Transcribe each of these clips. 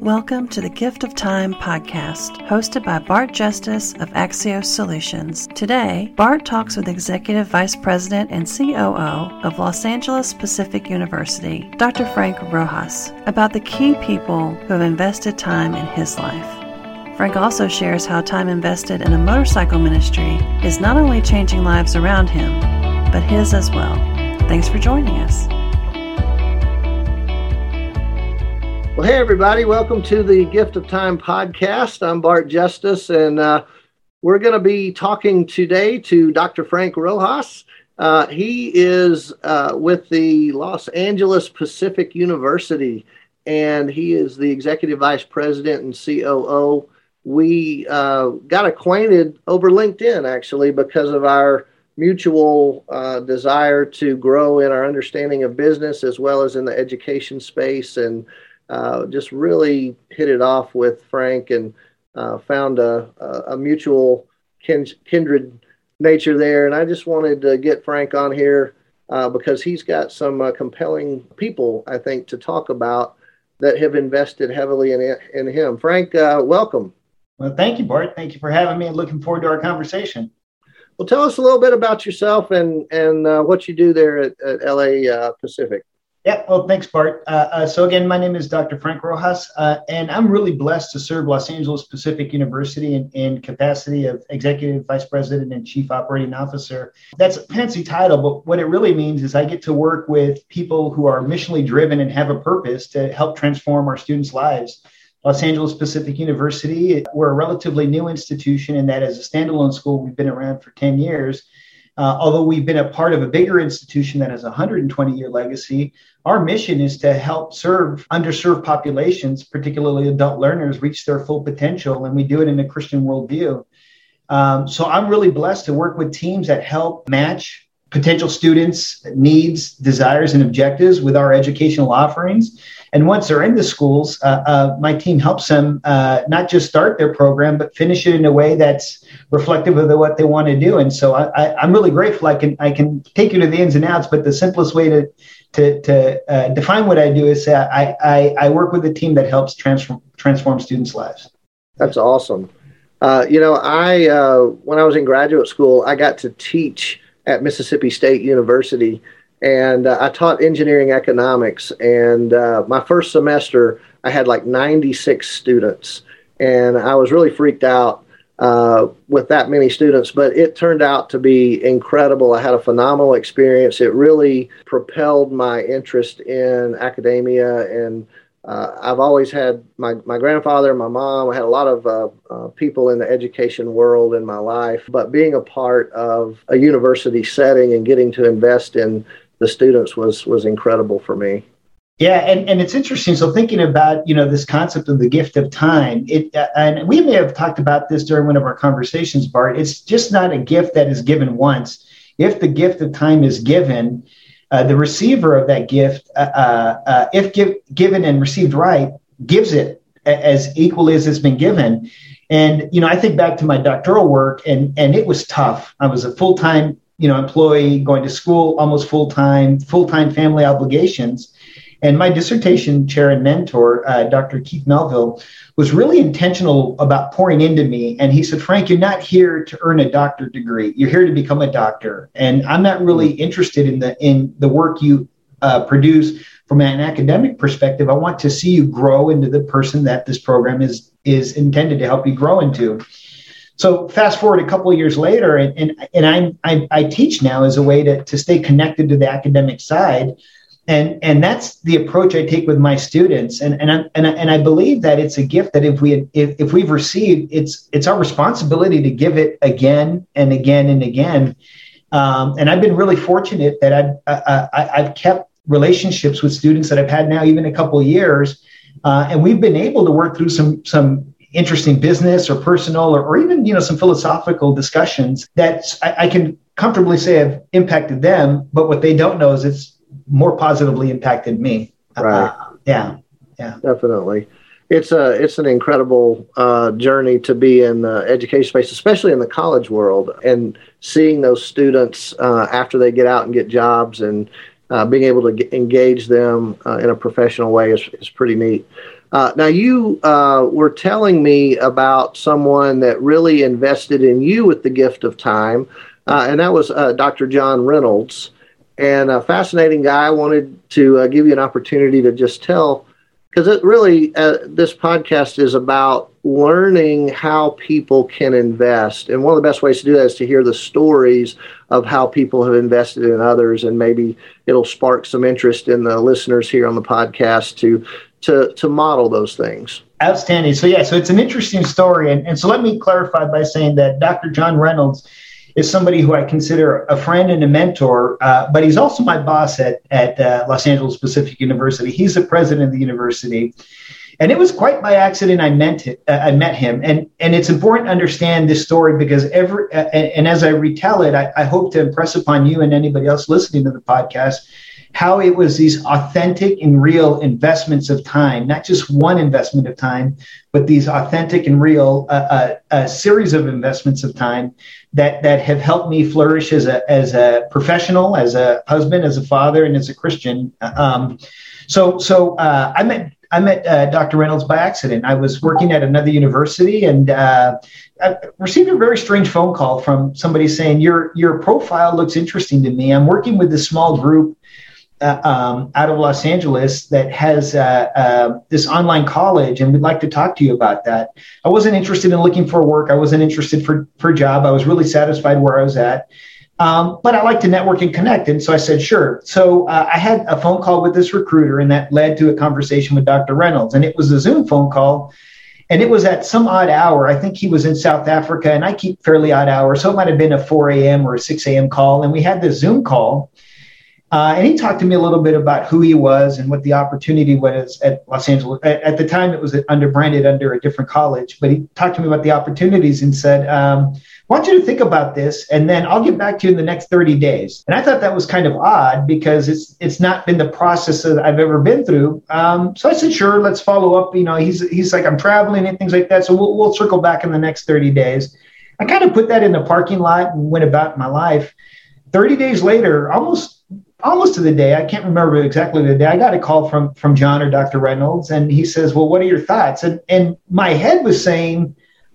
Welcome to the Gift of Time podcast, hosted by Bart Justice of Axios Solutions. Today, Bart talks with Executive Vice President and COO of Los Angeles Pacific University, Dr. Frank Rojas, about the key people who have invested time in his life. Frank also shares how time invested in a motorcycle ministry is not only changing lives around him, but his as well. Thanks for joining us. Well, hey, everybody, welcome to the Gift of Time podcast. I'm Bart Justice, and uh, we're going to be talking today to Dr. Frank Rojas. Uh, he is uh, with the Los Angeles Pacific University, and he is the executive vice president and COO. We uh, got acquainted over LinkedIn, actually, because of our mutual uh, desire to grow in our understanding of business as well as in the education space. And uh, just really hit it off with Frank and uh, found a, a, mutual kin- kindred nature there. And I just wanted to get Frank on here uh, because he's got some uh, compelling people, I think, to talk about that have invested heavily in, in him. Frank, uh, welcome. Well, thank you, Bart. Thank you for having me and looking forward to our conversation. Well, tell us a little bit about yourself and, and uh, what you do there at, at LA Pacific. Yeah, well, thanks, Bart. Uh, uh, so, again, my name is Dr. Frank Rojas, uh, and I'm really blessed to serve Los Angeles Pacific University in, in, capacity of Executive Vice President and Chief Operating Officer. That's a fancy title, but what it really means is I get to work with people who are missionally driven and have a purpose to help transform our students' lives. Los Angeles Pacific University, we're a relatively new institution in that as a standalone school, we've been around for 10 years. Uh, although we've been a part of a bigger institution that has a 120 year legacy, our mission is to help serve underserved populations, particularly adult learners, reach their full potential. And we do it in a Christian worldview. Um, so I'm really blessed to work with teams that help match potential students' needs, desires, and objectives with our educational offerings. And once they're in the schools, uh, uh, my team helps them uh, not just start their program, but finish it in a way that's reflective of the, what they want to do. And so I, am really grateful. I can I can take you to the ins and outs, but the simplest way to to, to uh, define what I do is say I, I, I work with a team that helps transform transform students' lives. That's awesome. Uh, you know, I uh, when I was in graduate school, I got to teach at Mississippi State University and uh, I taught engineering economics. And uh, my first semester, I had like 96 students, and I was really freaked out uh, with that many students. But it turned out to be incredible. I had a phenomenal experience. It really propelled my interest in academia and. Uh, I've always had my, my grandfather, my mom. I had a lot of uh, uh, people in the education world in my life, but being a part of a university setting and getting to invest in the students was was incredible for me. Yeah, and, and it's interesting. So thinking about you know this concept of the gift of time, it and we may have talked about this during one of our conversations, Bart. It's just not a gift that is given once. If the gift of time is given, uh, the receiver of that gift, uh, uh, uh if give, given and received right, gives it as equally as it's been given. And you know, I think back to my doctoral work, and and it was tough. I was a full time you know, employee, going to school almost full time, full time family obligations. And my dissertation chair and mentor, uh, Dr. Keith Melville, was really intentional about pouring into me. And he said, Frank, you're not here to earn a doctorate degree. You're here to become a doctor. And I'm not really interested in the in the work you uh, produce from an academic perspective. I want to see you grow into the person that this program is is intended to help you grow into. So fast forward a couple of years later, and, and, and I, I, I teach now as a way to, to stay connected to the academic side. And, and that's the approach I take with my students. And, and, I, and, I, and I believe that it's a gift that if, we, if, if we've received, it's, it's our responsibility to give it again and again and again. Um, and I've been really fortunate that I've, I, I've kept relationships with students that I've had now even a couple years. Uh, and we've been able to work through some, some interesting business or personal or, or even you know some philosophical discussions that I, I, can comfortably say have impacted them but what they don't know is it's more positively impacted me right uh, yeah yeah definitely it's a it's an incredible uh, journey to be in the education space especially in the college world and seeing those students uh, after they get out and get jobs and uh, being able to get, engage them uh, in a professional way is, is pretty neat. Uh, now, you uh, were telling me about someone that really invested in you with the gift of time, uh, and that was uh, Dr. John Reynolds. And a fascinating guy. I wanted to uh, give you an opportunity to just tell, because it really, uh, this podcast is about learning how people can invest. And one of the best ways to do that is to hear the stories of how people have invested in others, and maybe it'll spark some interest in the listeners here on the podcast to to to model those things. Outstanding. So yeah, so it's an interesting story, and, and so let me clarify by saying that Dr. John Reynolds is somebody who I consider a friend and a mentor, uh, but he's also my boss at at uh, Los Angeles Pacific University. He's the president of the university and it was quite by accident I met it. Uh, I met him, and and it's important to understand this story because every uh, and, and, as I retell it, I, I, hope to impress upon you and anybody else listening to the podcast how it was these authentic and real investments of time, not just one investment of time, but these authentic and real uh, uh, series of investments of time that that have helped me flourish as a as a professional, as a husband, as a father, and as a Christian. Um, so so uh, I met I met uh, Dr. Reynolds by accident. I was working at another university and uh, I received a very strange phone call from somebody saying, "Your your profile looks interesting to me. I'm working with this small group uh, um, out of Los Angeles that has uh, uh, this online college, and we'd like to talk to you about that." I wasn't interested in looking for work. I wasn't interested for for a job. I was really satisfied where I was at. Um, but I like to network and connect. And so I said, sure. So uh, I had a phone call with this recruiter, and that led to a conversation with Dr. Reynolds. And it was a Zoom phone call. And it was at some odd hour. I think he was in South Africa, and I keep fairly odd hours. So it might have been a 4 a.m. or a 6 a.m. call. And we had this Zoom call. Uh, and he talked to me a little bit about who he was and what the opportunity was at Los Angeles. At, at the time, it was under branded under a different college, but he talked to me about the opportunities and said, um, I want you to think about this, and then I'll get back to you in the next 30 days. And I thought that was kind of odd because it's it's not been the process that I've ever been through. Um, so I said, sure, let's follow up. You know, he's he's like, I'm traveling and things like that. So we'll, we'll circle back in the next 30 days. I kind of put that in the parking lot and went about my life. 30 days later, almost almost to the day, I can't remember exactly the day, I got a call from from John or Dr. Reynolds, and he says, Well, what are your thoughts? And and my head was saying,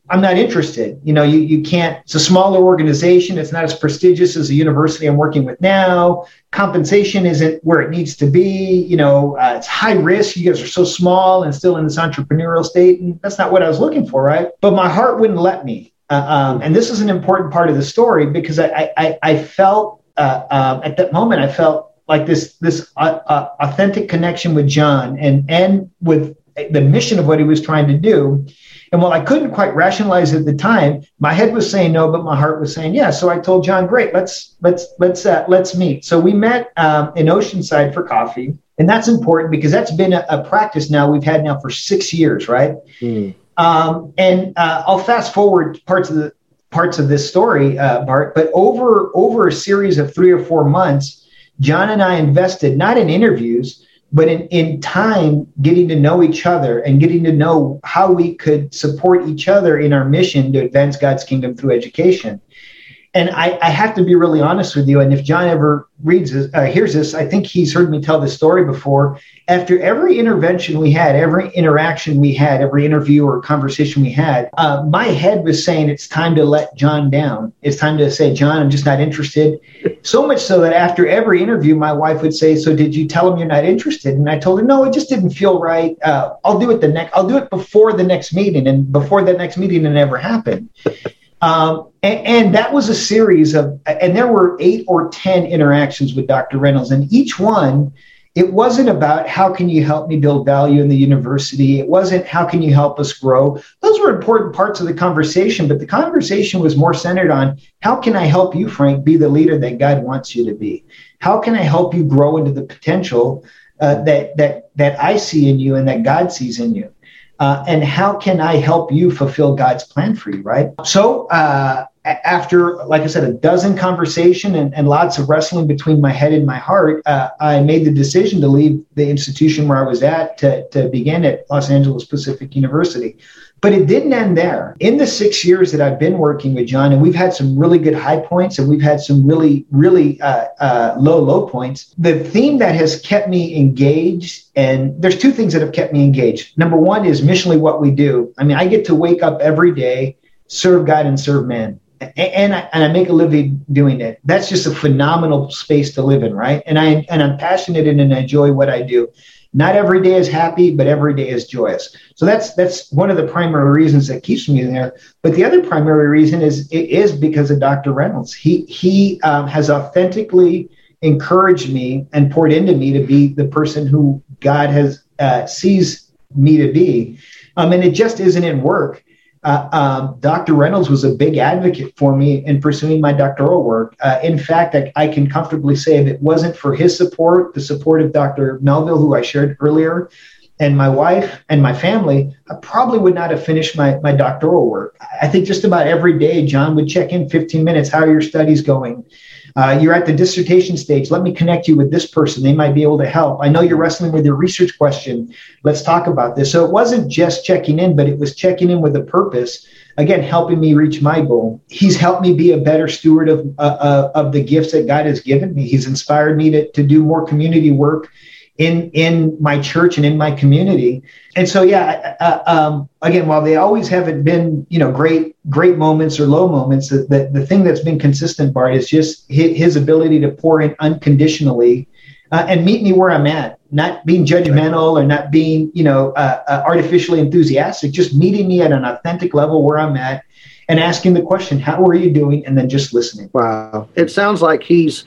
I'm not interested. You know, you, you can't, it's a smaller organization. It's not as prestigious as the university I'm working with now. Compensation isn't where it needs to be. You know, uh, it's high risk. You guys are so small and still in this entrepreneurial state. And that's not what I was looking for, right? But my heart wouldn't let me. Uh, um, and this is an important part of the story because I, I, I felt uh, um, at that moment, I felt like this, this uh, uh, authentic connection with John and, and with the mission of what he was trying to do and while I couldn't quite rationalize at the time, my head was saying no, but my heart was saying yes. So I told John, "Great, let's let's let's uh, let's meet." So we met um, in Oceanside for coffee, and that's important because that's been a, a practice now we've had now for six years, right? Mm. Um, and uh, I'll fast forward parts of the parts of this story, uh, Bart. But over over a series of three or four months, John and I invested not in interviews but in, in time getting to know each other and getting to know how we could support each other in our mission to advance god's kingdom through education and I, I, have to be really honest with you. And if John ever reads this, uh, hears this, I think he's heard me tell this story before. After every intervention we had, every interaction we had, every interview or conversation we had, uh, my head was saying it's time to let John down. It's time to say, John, I'm just not interested. So much so that after every interview, my wife would say, "So did you tell him you're not interested?" And I told her, "No, it just didn't feel right. Uh, I'll do it the next. I'll do it before the next meeting." And before the next meeting, it never happened. Um, and, and, that was a series of, and there were eight or 10 interactions with Dr. Reynolds. And each one, it wasn't about how can you help me build value in the university. It wasn't how can you help us grow. Those were important parts of the conversation, but the conversation was more centered on how can I help you, Frank, be the leader that God wants you to be? How can I help you grow into the potential uh, that, that, that I see in you and that God sees in you? Uh, and how can I help you fulfill God's plan for you, right? So uh, after, like I said, a dozen conversation and, and lots of wrestling between my head and my heart, uh, I made the decision to leave the institution where I was at to, to begin at Los Angeles Pacific University. But it didn't end there. In the six years that I've been working with John, and we've had some really good high points and we've had some really, really uh, uh, low, low points. The theme that has kept me engaged, and there's two things that have kept me engaged. Number one is missionally what we do. I mean, I get to wake up every day, serve God and serve men and I, and I make a living doing it. That's just a phenomenal space to live in, right? And I and I'm passionate and I enjoy what I do. Not every day is happy, but every day is joyous. So that's that's one of the primary reasons that keeps me there. But the other primary reason is it is because of Dr. Reynolds. He he um, has authentically encouraged me and poured into me to be the person who God has uh, sees me to be. Um, and it just isn't in work uh, um, Dr. Reynolds was a big advocate for me in pursuing my doctoral work. Uh, in fact, I, I, can comfortably say if it wasn't for his support, the support of Dr. Melville, who I shared earlier, and my wife and my family, I probably would not have finished my, my doctoral work. I think just about every day, John would check in 15 minutes. How are your studies going? Uh, you're at the dissertation stage. Let me connect you with this person. They might be able to help. I know you're wrestling with your research question. Let's talk about this. So it wasn't just checking in, but it was checking in with a purpose. Again, helping me reach my goal. He's helped me be a better steward of uh, uh, of the gifts that God has given me. He's inspired me to, to do more community work in in my church and in my community. And so, yeah, uh, um, again, while they always haven't been, you know, great great moments or low moments, the, the, the thing that's been consistent, Bart, is just his, his ability to pour in unconditionally uh, and meet me where I'm at, not being judgmental or not being, you know, uh, uh, artificially enthusiastic, just meeting me at an authentic level where I'm at and asking the question, "How are you doing?" and then just listening. Wow, it sounds like he's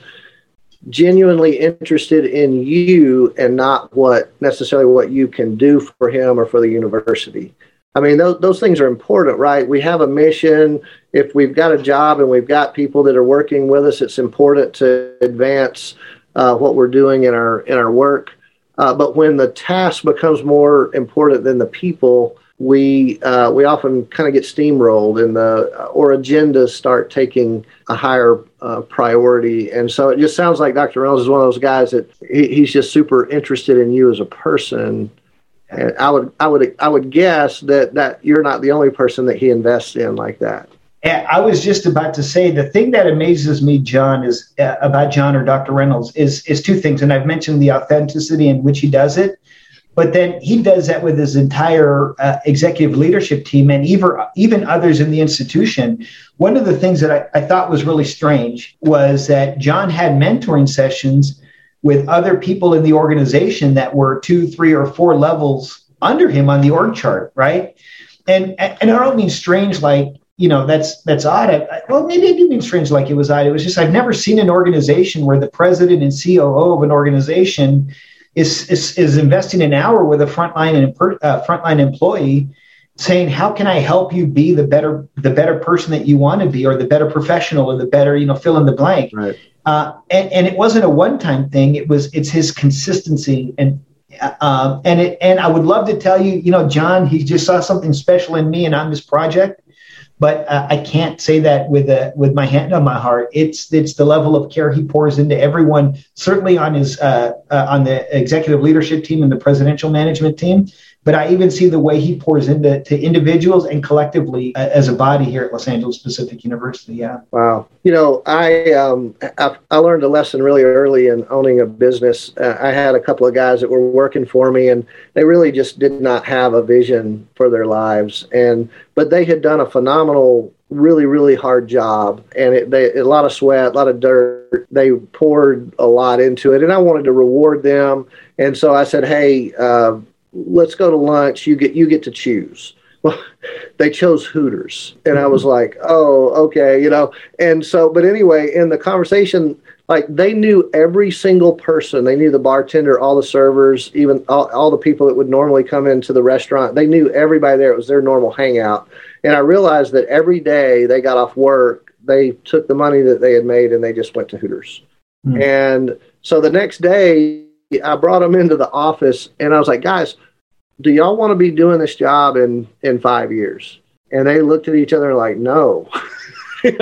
genuinely interested in you and not what necessarily what you can do for him or for the university. I mean, those, those things are important, right? We have a mission. If we've got a job and we've got people that are working with us, it's important to advance uh, what we're doing in our in our work. Uh, but when the task becomes more important than the people, we uh, we often kind of get steamrolled and the or agendas start taking a higher uh, priority. And so it just sounds like dr reynolds is one of those guys that he, he's just super interested in you as a person. And i would i would i would guess that that you're not the only person that he invests in like that. I was just about to say the thing that amazes me, John, is uh, about John or Dr. Reynolds is is two things, and I've mentioned the authenticity in which he does it, but then he does that with his entire uh, executive leadership team and even, even others in the institution. One of the things that I, I thought was really strange was that John had mentoring sessions with other people in the organization that were two, three, or four levels under him on the org chart, right? And and I don't mean strange like you know that's that's odd. I, well, maybe I do mean strange like it was odd. It was just I've never seen an organization where the president and COO of an organization is, is, is investing an hour with a frontline and uh, frontline employee saying how can i help you be the better the better person that you want to be or the better professional or the better you know fill in the blank? Right. uh, and, and it wasn't a one-time thing. It was it's his consistency. And uh, um, and it and i would love to tell you you know john he just saw something special in me and on this project but uh, I can't say that with a, with my hand on my heart. It's it's the level of care he pours into everyone, certainly on his uh, uh, on the executive leadership team and the presidential management team, but I even see the way he pours into to individuals and collectively uh, as a body here at Los Angeles Pacific University. Yeah. Wow. You know, I um, I, I learned a lesson really early in owning a business. Uh, I had a couple of guys that were working for me, and they really just did not have a vision for their lives, and but they had done a phenomenal really really hard job and it, they, a lot of sweat a lot of dirt they poured a lot into it and i wanted to reward them and so i said hey uh, let's go to lunch. You get you get to choose. Well, they chose Hooters, and I was like, oh, okay, you know. And so, but anyway, in the conversation, like they knew every single person. They knew the bartender, all the servers, even all, all the people that would normally come into the restaurant. They knew everybody there. It was their normal hangout. And I realized that every day they got off work, they took the money that they had made and they just went to Hooters. Mm. And so the next day, I brought them into the office and I was like, guys, do y'all want to be doing this job in in five years? And they looked at each other like, no. and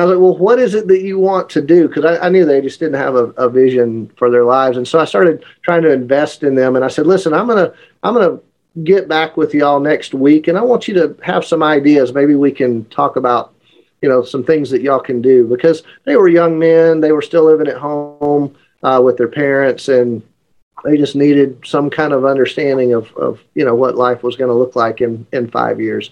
I was like, well, what is it that you want to do? Because I, I, knew they just didn't have a, a, vision for their lives, and so I started trying to invest in them. And I said, listen, I'm gonna I'm gonna get back with y'all next week, and I want you to have some ideas. Maybe we can talk about you know some things that y'all can do because they were young men, they were still living at home uh, with their parents, and they just needed some kind of understanding of, of you know what life was going to look like in in five years.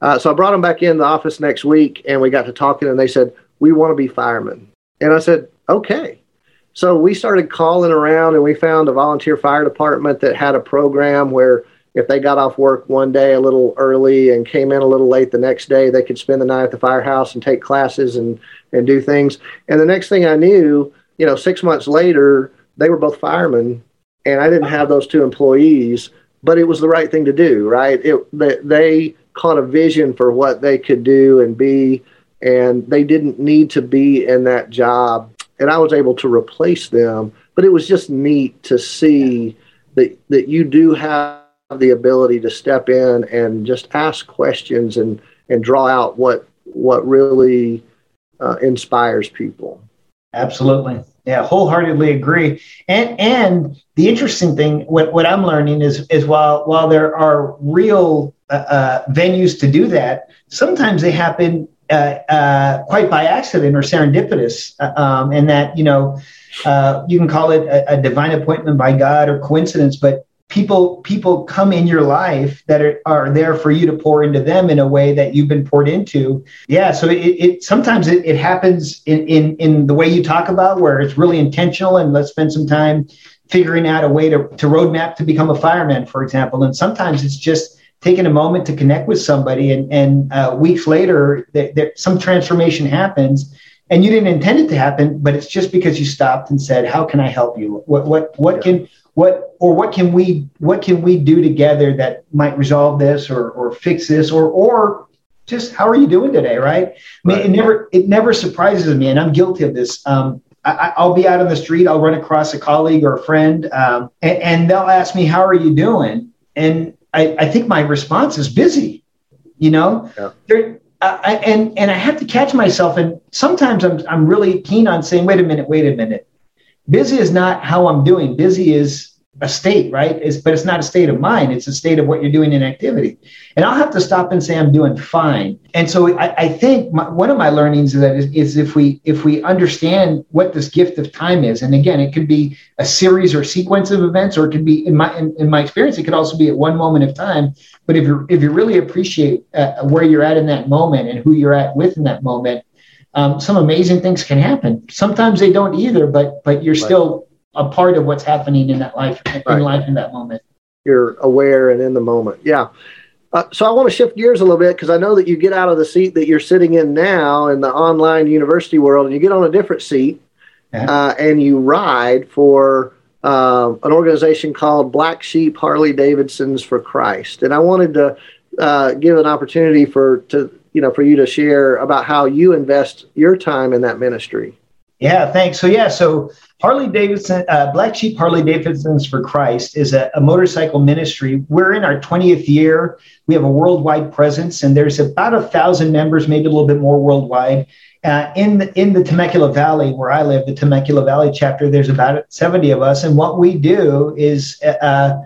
Uh, so I brought them back in the office next week, and we got to talking, and they said we want to be firemen, and I said okay. So we started calling around, and we found a volunteer fire department that had a program where if they got off work one day a little early and came in a little late the next day, they could spend the night at the firehouse and take classes and and do things. And the next thing I knew, you know, six months later, they were both firemen and I didn't have those two employees, but it was the right thing to do, right? It they caught a vision for what they could do and be, and they didn't need to be in that job, and I was able to replace them. But it was just neat to see that that you do have the ability to step in and just ask questions and and draw out what what really uh, inspires people. Absolutely. Yeah, wholeheartedly agree. And and the interesting thing, what, what I'm learning is is while while there are real uh, uh, venues to do that, sometimes they happen uh, uh quite by accident or serendipitous, uh, um, and that you know uh, you can call it a, a divine appointment by God or coincidence, but people people come in your life that are, are there for you to pour into them in a way that you've been poured into. Yeah so it, it sometimes it, it happens in, in in the way you talk about where it's really intentional and let's spend some time figuring out a way to, to roadmap to become a fireman for example. And sometimes it's just taking a moment to connect with somebody and, and uh, weeks later th- th- some transformation happens and you didn't intend it to happen but it's just because you stopped and said how can i help you? What what what yeah. can what or what can we what can we do together that might resolve this or or fix this or or just how are you doing today right? I mean right. it never it never surprises me and i'm guilty of this. Um, I, will be out on the street i'll run across a colleague or a friend um, and, and, they'll ask me how are you doing? And i, I think my response is busy you know? Yeah. I, and and i have to catch myself and sometimes i'm, I'm really keen on saying wait a minute wait a minute busy is not how I'm doing. Busy is a state, right? It's, but it's not a state of mind. It's a state of what you're doing in activity. And I'll have to stop and say I'm doing fine. And so I, I think my, one of my learnings is that is, is, if we if we understand what this gift of time is, and again, it could be a series or sequence of events, or it could be in my in, in my experience, it could also be at one moment of time. But if you if you really appreciate uh, where you're at in that moment and who you're at with in that moment, um, some amazing things can happen. Sometimes they don't either, but but you're right. still a part of what's happening in that life in right. life in that moment. You're aware and in the moment. Yeah. Uh, so I want to shift gears a little bit because I know that you get out of the seat that you're sitting in now in the online university world, and you get on a different seat, yeah. uh, and you ride for uh, an organization called Black Sheep Harley Davidsons for Christ. And I wanted to uh, give an opportunity for to you know, for you to share about how you invest your time in that ministry. Yeah, thanks. So yeah, so Harley Davidson, uh, Black Sheep Harley Davidsons for Christ is a, a, motorcycle ministry. We're in our 20th year. We have a worldwide presence, and there's about a thousand members, maybe a little bit more worldwide. Uh, in the in the Temecula Valley, where I live, the Temecula Valley chapter, there's about 70 of us, and what we do is. Uh,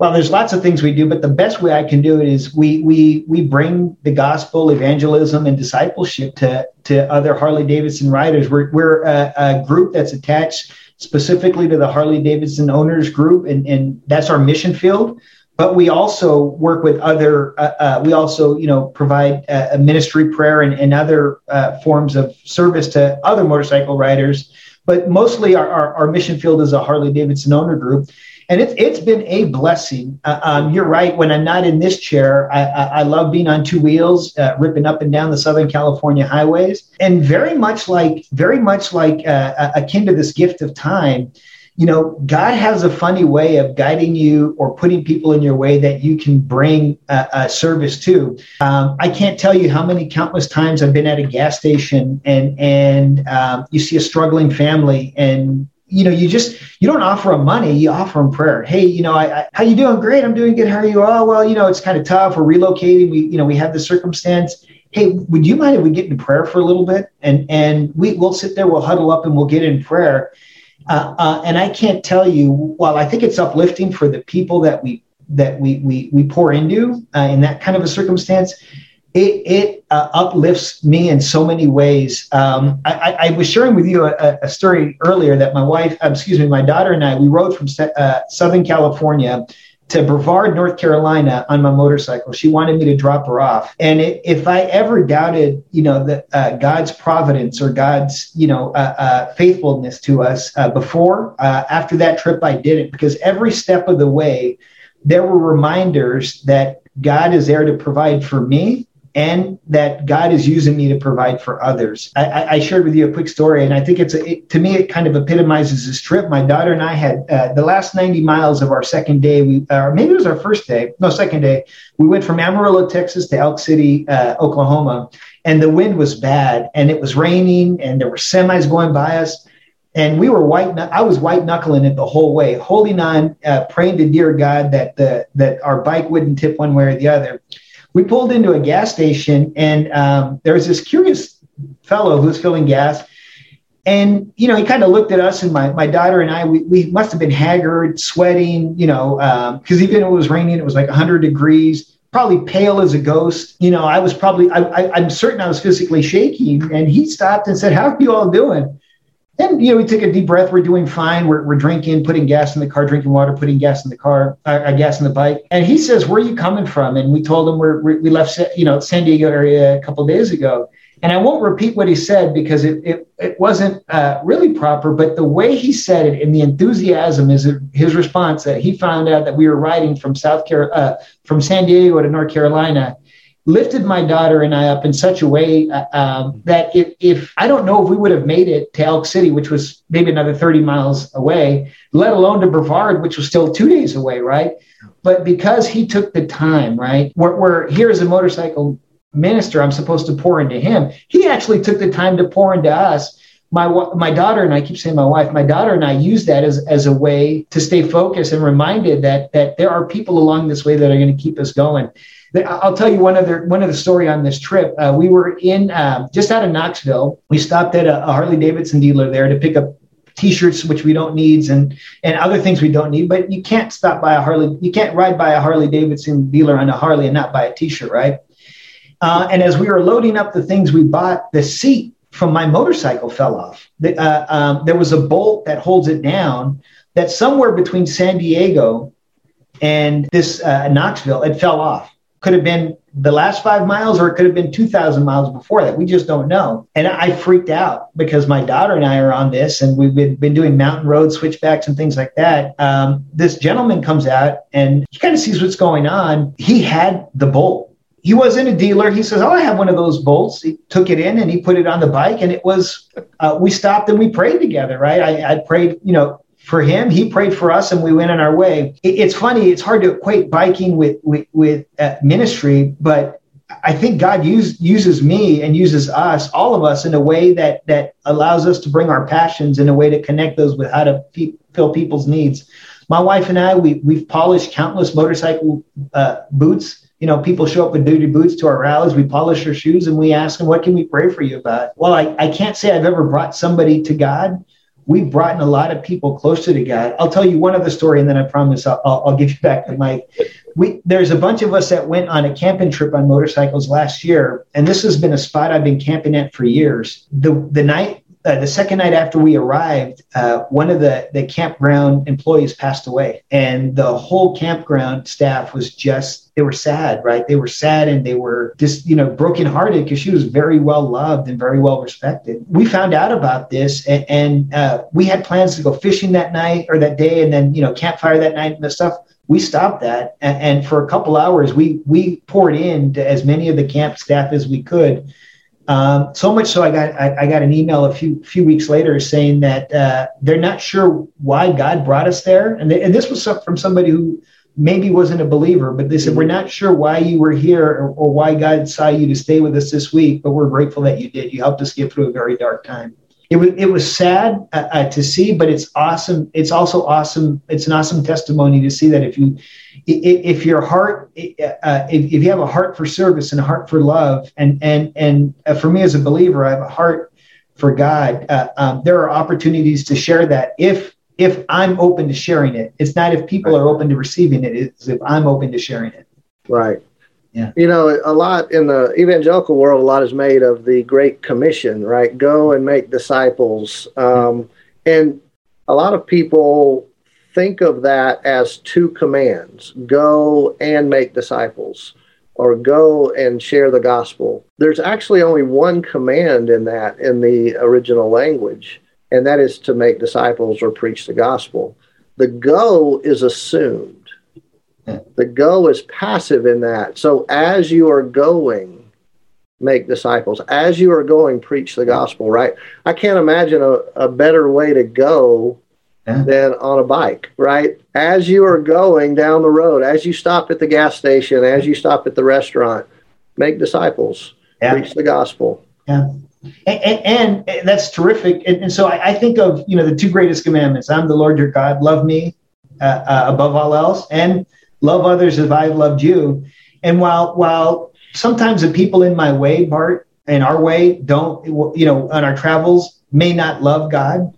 well, there's lots of things we do, but the best way I can do it is we we we bring the gospel, evangelism, and discipleship to to other Harley Davidson riders. We're we're a, a group that's attached specifically to the Harley Davidson owners group, and and that's our mission field. But we also work with other. Uh, uh, we also you know provide a, ministry prayer and, and other uh, forms of service to other motorcycle riders. But mostly our, our, our mission field is a Harley Davidson owner group and it's it's been a blessing. Uh, um, you're right. When I'm not in this chair, I, I, I love being on two wheels, uh, ripping up and down the Southern California highways, and very much like very much like uh, akin to this gift of time. You know, God has a funny way of guiding you or putting people in your way that you can bring a service to. Um, I can't tell you how many countless times I've been at a gas station and and um, you see a struggling family and you know, you just you don't offer them money, you offer them prayer. Hey, you know, I, I, how you doing? Great, I'm doing good. How are you? Oh, well, you know, it's kind of tough. We're relocating. We, you know, we have the circumstance, hey, would you mind if we get in prayer for a little bit? And and we we'll sit there, we'll huddle up, and we'll get in prayer. Uh, uh, and I can't tell you. While I think it's uplifting for the people that we that we we we pour into uh, in that kind of a circumstance, it it uh, uplifts me in so many ways. Um, I, I, was sharing with you a, a, story earlier that my wife, uh, excuse me, my daughter and I, we rode from uh, Southern California to Brevard, North Carolina on my motorcycle. She wanted me to drop her off. And it, if I ever doubted, you know, the, uh, God's providence or God's, you know, uh, uh, faithfulness to us uh, before, uh, after that trip, I did it because every step of the way, there were reminders that God is there to provide for me and that God is using me to provide for others. I, I shared with you a quick story, and I think it's a, it, to me it kind of epitomizes this trip. My daughter and I had uh, the last 90 miles of our second day. We or maybe it was our first day, no, second day. We went from Amarillo, Texas, to Elk City, uh, Oklahoma, and the wind was bad, and it was raining, and there were semis going by us. And we were white. I was white knuckling it the whole way, holding on, uh, praying to dear God that the that our bike wouldn't tip one way or the other we pulled into a gas station and um, there was this curious fellow who was filling gas. And you know he kind of looked at us and my, my daughter and i we, we must have been haggard sweating you know because um, even it was raining it was like 100 degrees probably pale as a ghost. You know i was probably I, I, i'm certain i was physically shaking. And he stopped and said how are you all doing and you know, we take a deep breath. We're doing fine. We're, we're drinking, putting gas in the car, drinking water, putting gas in the car, uh, uh gas in the bike. And he says, "Where are you coming from?" And we told him we're, we left, you know, San Diego area a couple days ago. And I won't repeat what he said because it it, it wasn't uh, really proper. But the way he said it and the enthusiasm is his response that he found out that we were riding from South Car- uh, from San Diego to North Carolina lifted my daughter and I up in such a way uh, um, that if, if, I don't know if we would have made it to Elk City, which was maybe another 30 miles away, let alone to Brevard, which was still two days away, right? But because he took the time, right? We're, we're here as a motorcycle minister, I'm supposed to pour into him. He actually took the time to pour into us. My, my daughter and I keep saying my wife, my daughter and I use that as, as a way to stay focused and reminded that, that there are people along this way that are going to keep us going. I'll tell you one other one of the story on this trip. Uh, we were in uh, just out of Knoxville. We stopped at a, a Harley Davidson dealer there to pick up t-shirts which we don't need and and other things we don't need but you can't stop by a harley you can't ride by a harley davidson dealer on a harley and not buy a t-shirt right uh, and as we were loading up the things we bought the seat from my motorcycle fell off the, uh, um, there was a bolt that holds it down that somewhere between san diego and this uh, knoxville it fell off could have been the last five miles or it could have been 2,000 miles before that. We just don't know. And I freaked out because my daughter and I are on this and we've been, doing mountain road switchbacks and things like that. Um, this gentleman comes out and he kind of sees what's going on. He had the bolt. He wasn't a dealer. He says, Oh, I have one of those bolts. He took it in and he put it on the bike. And it was, uh, we stopped and we prayed together, right? I, I prayed, you know, for him. He prayed for us, and we went on our way. it's funny; it's hard to equate biking with with, with uh, ministry, but I think God use, uses me and uses us, all of us, in a way that that allows us to bring our passions in a way to connect those with how to pe- fill people's needs. My wife and I, we we've polished countless motorcycle uh, boots. You know, people show up with duty boots to our rallies. We polish their shoes and we ask them, "What can we pray for you about?" Well, I, I can't say I've ever brought somebody to God, we've brought in a lot of people closer to God. I'll tell you one other story, and then I promise I'll, I'll, I'll give you back the mic. We, there's a bunch of us that went on a camping trip on motorcycles last year, and this has been a spot I've been camping at for years. The the night uh, the second night after we arrived, uh, one of the, the campground employees passed away, and the whole campground staff was just they were sad, right? They were sad and they were just you know brokenhearted because she was very well loved and very well respected. We found out about this, and, and uh, we had plans to go fishing that night or that day, and then you know campfire that night and the stuff we stopped that and, for a couple hours we we poured in to as many of the camp staff as we could um, so much so, I got I, I, got an email a few few weeks later saying that uh, they're not sure why God brought us there, and, they, and this was from somebody who maybe wasn't a believer, but they said we're not sure why you were here or, or why God saw you to stay with us this week, but we're grateful that you did. You helped us get through a very dark time. It was it was sad uh, uh, to see, but it's awesome. It's also awesome. It's an awesome testimony to see that if you if your heart uh, if, if you have a heart for service and a heart for love, and and and uh, for me as a believer, I have a heart for God. Uh, um, there are opportunities to share that if if I'm open to sharing it. It's not if people are open to receiving it. It's if I'm open to sharing it. Right. Yeah. You know, a lot in the evangelical world, a lot is made of the Great Commission, right? Go and make disciples. Um, and a lot of people think of that as two commands go and make disciples, or go and share the gospel. There's actually only one command in that in the original language, and that is to make disciples or preach the gospel. The go is assumed the go is passive in that. So as you are going, make disciples. As you are going, preach the gospel, right? I can't imagine a, a better way to go yeah. than on a bike, right? As you are going down the road, as you stop at the gas station, as you stop at the restaurant, make disciples, yeah. preach the gospel. Yeah. And, and, and that's terrific. And, and so I, I, think of, you know, the two greatest commandments. I'm the Lord your God. Love me uh, uh, above all else. And love others as I've loved you. And while while sometimes the people in my way, Bart, in our way, don't you know on our travels may not love God.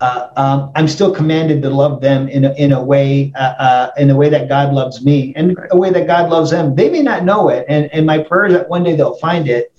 Uh, um, I'm still commanded to love them in a, in a way uh, uh, in the way that God loves me and a way that God loves them. They may not know it, and and my prayer is that one day they'll find it.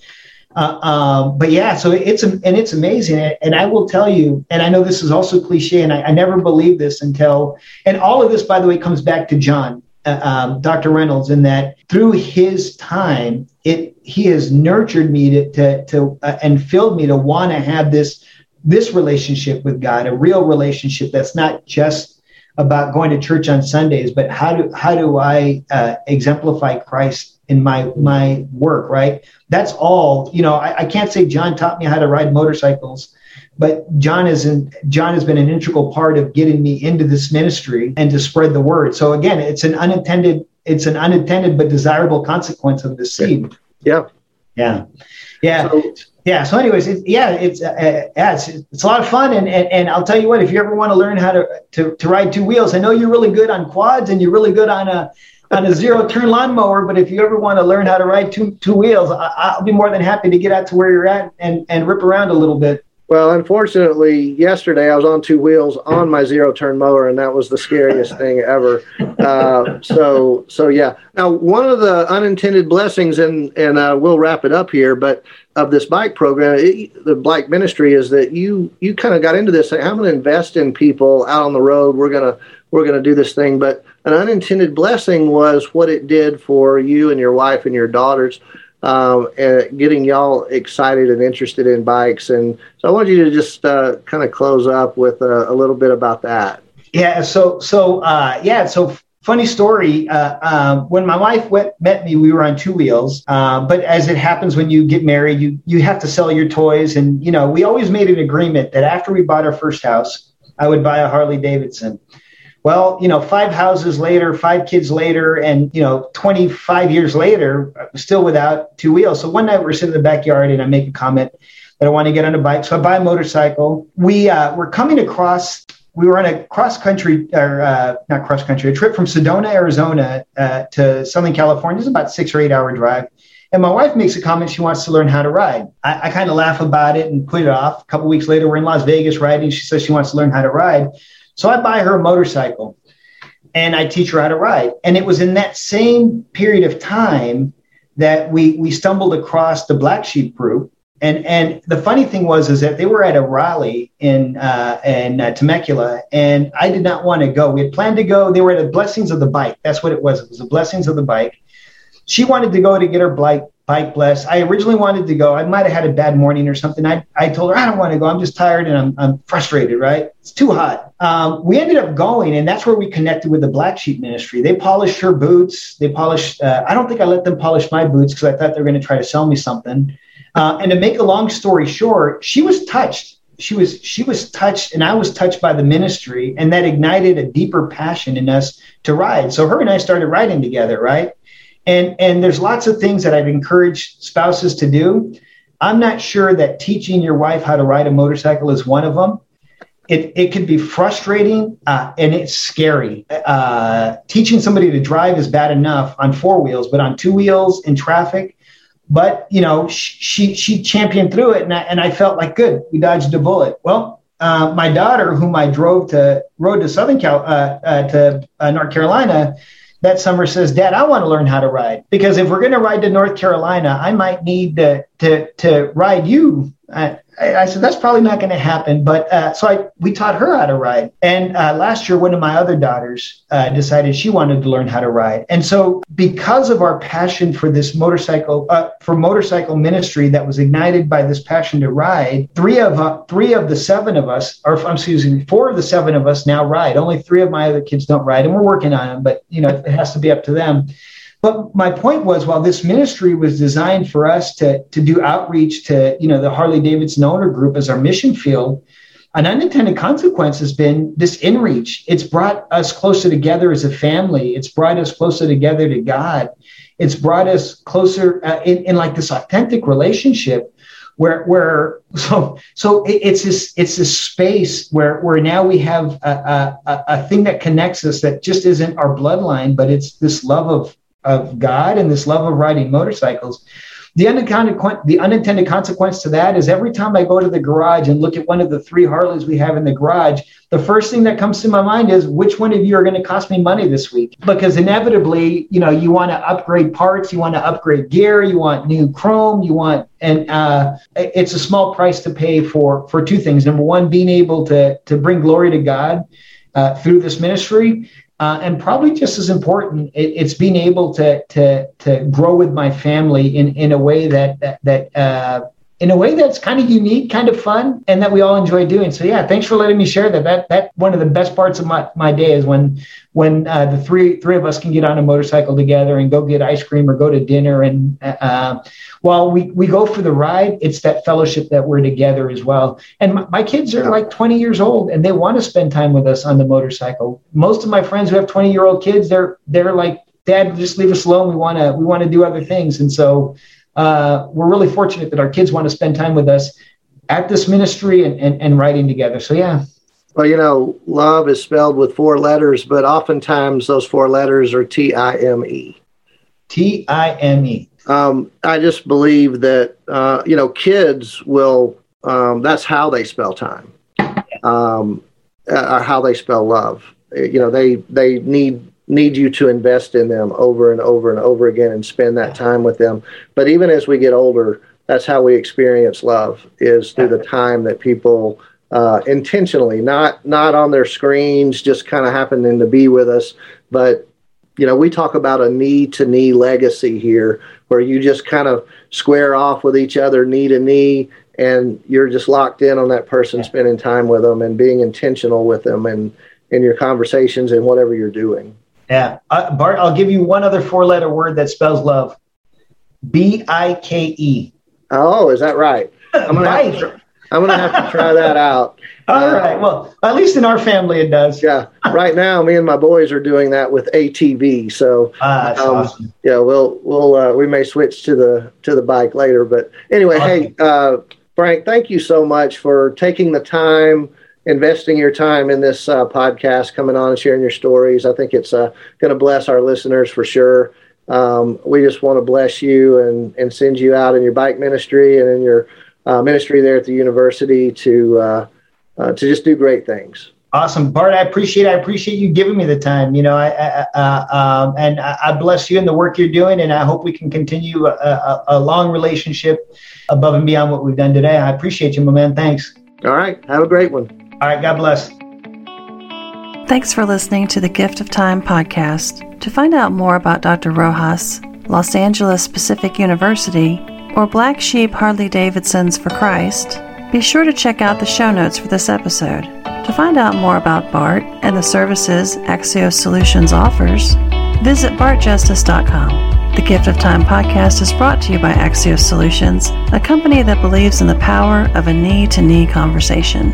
Uh, um, but yeah, so it's and it's amazing, and I will tell you, and I know this is also cliche, and I, I never believed this until, and all of this, by the way, comes back to John uh, um, Dr. Reynolds in that through his time, it he has nurtured me to to, to uh, and filled me to want to have this this relationship with God, a real relationship that's not just about going to church on Sundays, but how do how do I uh, exemplify Christ in my my work? Right. That's all. You know, I, I can't say John taught me how to ride motorcycles but John is in, John has been an integral part of getting me into this ministry and to spread the word. So again, it's an unintended it's an unintended but desirable consequence of the seed. Yeah. Yeah. Yeah. So, yeah. So, anyways, it, yeah, it's, uh, yeah, it's, it's a lot of fun. And, and, and I'll tell you what, if you ever want to learn how to, to, to ride two wheels, I know you're really good on quads and you're really good on a, on a zero turn lawnmower, but if you ever want to learn how to ride two, two wheels, I, will be more than happy to get out to where you're at and, and rip around a little bit. Well, unfortunately, yesterday I was on two wheels on my zero turn mower, and that was the scariest thing ever. Uh, so, so yeah. Now, one of the unintended blessings, and and uh, we'll wrap it up here, but of this bike program, it, the bike ministry, is that you you kind of got into this. I'm going to invest in people out on the road. We're gonna we're gonna do this thing, but an unintended blessing was what it did for you and your wife and your daughters um, and getting y'all excited and interested in bikes. And so I want you to just uh, kind of close up with a, a, little bit about that. Yeah. So, so uh, yeah. So funny story. Uh, um, when my wife went, met me, we were on two wheels. Uh, but as it happens when you get married, you you have to sell your toys, and you know we always made an agreement that after we bought our first house, I would buy a Harley Davidson. Well, you know, five houses later, five kids later, and you know, 25 years later, still without two wheels. So one night we're sitting in the backyard, and I make a comment that I want to get on a bike. So I buy a motorcycle. We uh, we're coming across. We were on a cross country, or uh, not cross country, a trip from Sedona, Arizona, uh, to Southern California. It's about six or eight hour drive. And my wife makes a comment she wants to learn how to ride. I, I kind of laugh about it and put it off. A couple weeks later, we're in Las Vegas riding. She says she wants to learn how to ride. So I buy her a motorcycle and I teach her how to ride. And it was in that same period of time that we we stumbled across the Black Sheep group. And and the funny thing was is that they were at a rally in uh, in uh, Temecula, and I did not want to go. We had planned to go. They were at the Blessings of the Bike. That's what it was. It was the Blessings of the Bike. She wanted to go to get her bike bless. I originally wanted to go. I might have had a bad morning or something. I, I told her, I don't want to go. I'm just tired and I'm, I'm frustrated, right? It's too hot. Um, we ended up going, and that's where we connected with the Black Sheep Ministry. They polished her boots. They polished, uh, I don't think I let them polish my boots because I thought they were going to try to sell me something. Uh, and to make a long story short, she was touched. She was she was touched, and I was touched by the ministry, and that ignited a deeper passion in us to ride. So her and I started riding together, right? And and there's lots of things that I'd encourage spouses to do. I'm not sure that teaching your wife how to ride a motorcycle is one of them. It, it can be frustrating uh, and it's scary. Uh, teaching somebody to drive is bad enough on four wheels, but on two wheels in traffic, but you know she she championed through it and I, and I felt like good we dodged a bullet well uh, my daughter whom i drove to rode to southern cal uh, uh, to uh, north carolina that summer says dad i want to learn how to ride. Because if we're going to ride to north carolina i might need to to, to ride you uh, I, said that's probably not going to happen. But uh, so I we taught her how to ride. And uh, last year, one of my other daughters uh, decided she wanted to learn how to ride. And so because of our passion for this motorcycle uh, for motorcycle ministry that was ignited by this passion to ride, three of uh, three of the seven of us, or I'm excuse me, four of the seven of us now ride. Only three of my other kids don't ride, and we're working on them. But you know, it has to be up to them. But my point was, while this ministry was designed for us to, to do outreach to, you know, the Harley Davidson owner group as our mission field, an unintended consequence has been this inreach. It's brought us closer together as a family. It's brought us closer together to God. It's brought us closer uh, in, in like this authentic relationship where where so so it's this it's this space where where now we have a, a, a thing that connects us that just isn't our bloodline, but it's this love of of God and this love of riding motorcycles. The unintended, the unintended consequence to that is every time I go to the garage and look at one of the three Harleys we have in the garage, the first thing that comes to my mind is which one of you are going to cost me money this week? Because inevitably, you know, you want to upgrade parts, you want to upgrade gear, you want new chrome, you want, and uh, it's a small price to pay for for two things. Number one, being able to to bring glory to God uh, through this ministry, uh, and probably just as important, it, it's being able to to to grow with my family in in a way that that, that uh, in a way that's kind of unique, kind of fun, and that we all enjoy doing. So yeah, thanks for letting me share that. That that one of the best parts of my, my day is when when uh, the three three of us can get on a motorcycle together and go get ice cream or go to dinner. And uh, while we we go for the ride, it's that fellowship that we're together as well. And my, my kids are like 20 years old and they want to spend time with us on the motorcycle. Most of my friends who have 20 year old kids, they're they're like, Dad, just leave us alone. We want to we want to do other things. And so uh, we're really fortunate that our kids want to spend time with us at this ministry and, and, and writing together. So, yeah. Well, you know, love is spelled with four letters, but oftentimes those four letters are T I M E. T I M E. Um, I just believe that, uh, you know, kids will, um, that's how they spell time, um, uh, or how they spell love. You know, they, they need need you to invest in them over and over and over again and spend that time with them. But even as we get older, that's how we experience love is through the time that people uh, intentionally, not not on their screens, just kind of happening to be with us, but you know, we talk about a knee to knee legacy here, where you just kind of square off with each other, knee to knee, and you're just locked in on that person, spending time with them and being intentional with them and in your conversations and whatever you're doing. Yeah. Uh, Bart, I'll give you one other four letter word that spells love B I K E. Oh, is that right? I'm going right. to I'm gonna have to try that out. All uh, right. Well, at least in our family it does. Yeah. Right now, me and my boys are doing that with ATV. So, ah, um, awesome. yeah, we'll we'll uh, we may switch to the to the bike later. But anyway, awesome. hey, uh, Frank, thank you so much for taking the time investing your time in this uh, podcast, coming on and sharing your stories. I think it's uh, going to bless our listeners for sure. Um, we just want to bless you and, and send you out in your bike ministry and in your uh, ministry there at the university to uh, uh, to just do great things. Awesome, Bart. I appreciate. I appreciate you giving me the time. You know, I, I uh, um, and I bless you in the work you're doing, and I hope we can continue a, a, a long relationship above and beyond what we've done today. I appreciate you, my man. Thanks. All right. Have a great one. All right. God bless. Thanks for listening to the Gift of Time podcast. To find out more about Dr. Rojas, Los Angeles Pacific University, or Black Sheep Harley Davidson's for Christ, be sure to check out the show notes for this episode. To find out more about Bart and the services Axios Solutions offers, visit bartjustice.com. The Gift of Time podcast is brought to you by Axios Solutions, a company that believes in the power of a knee to knee conversation.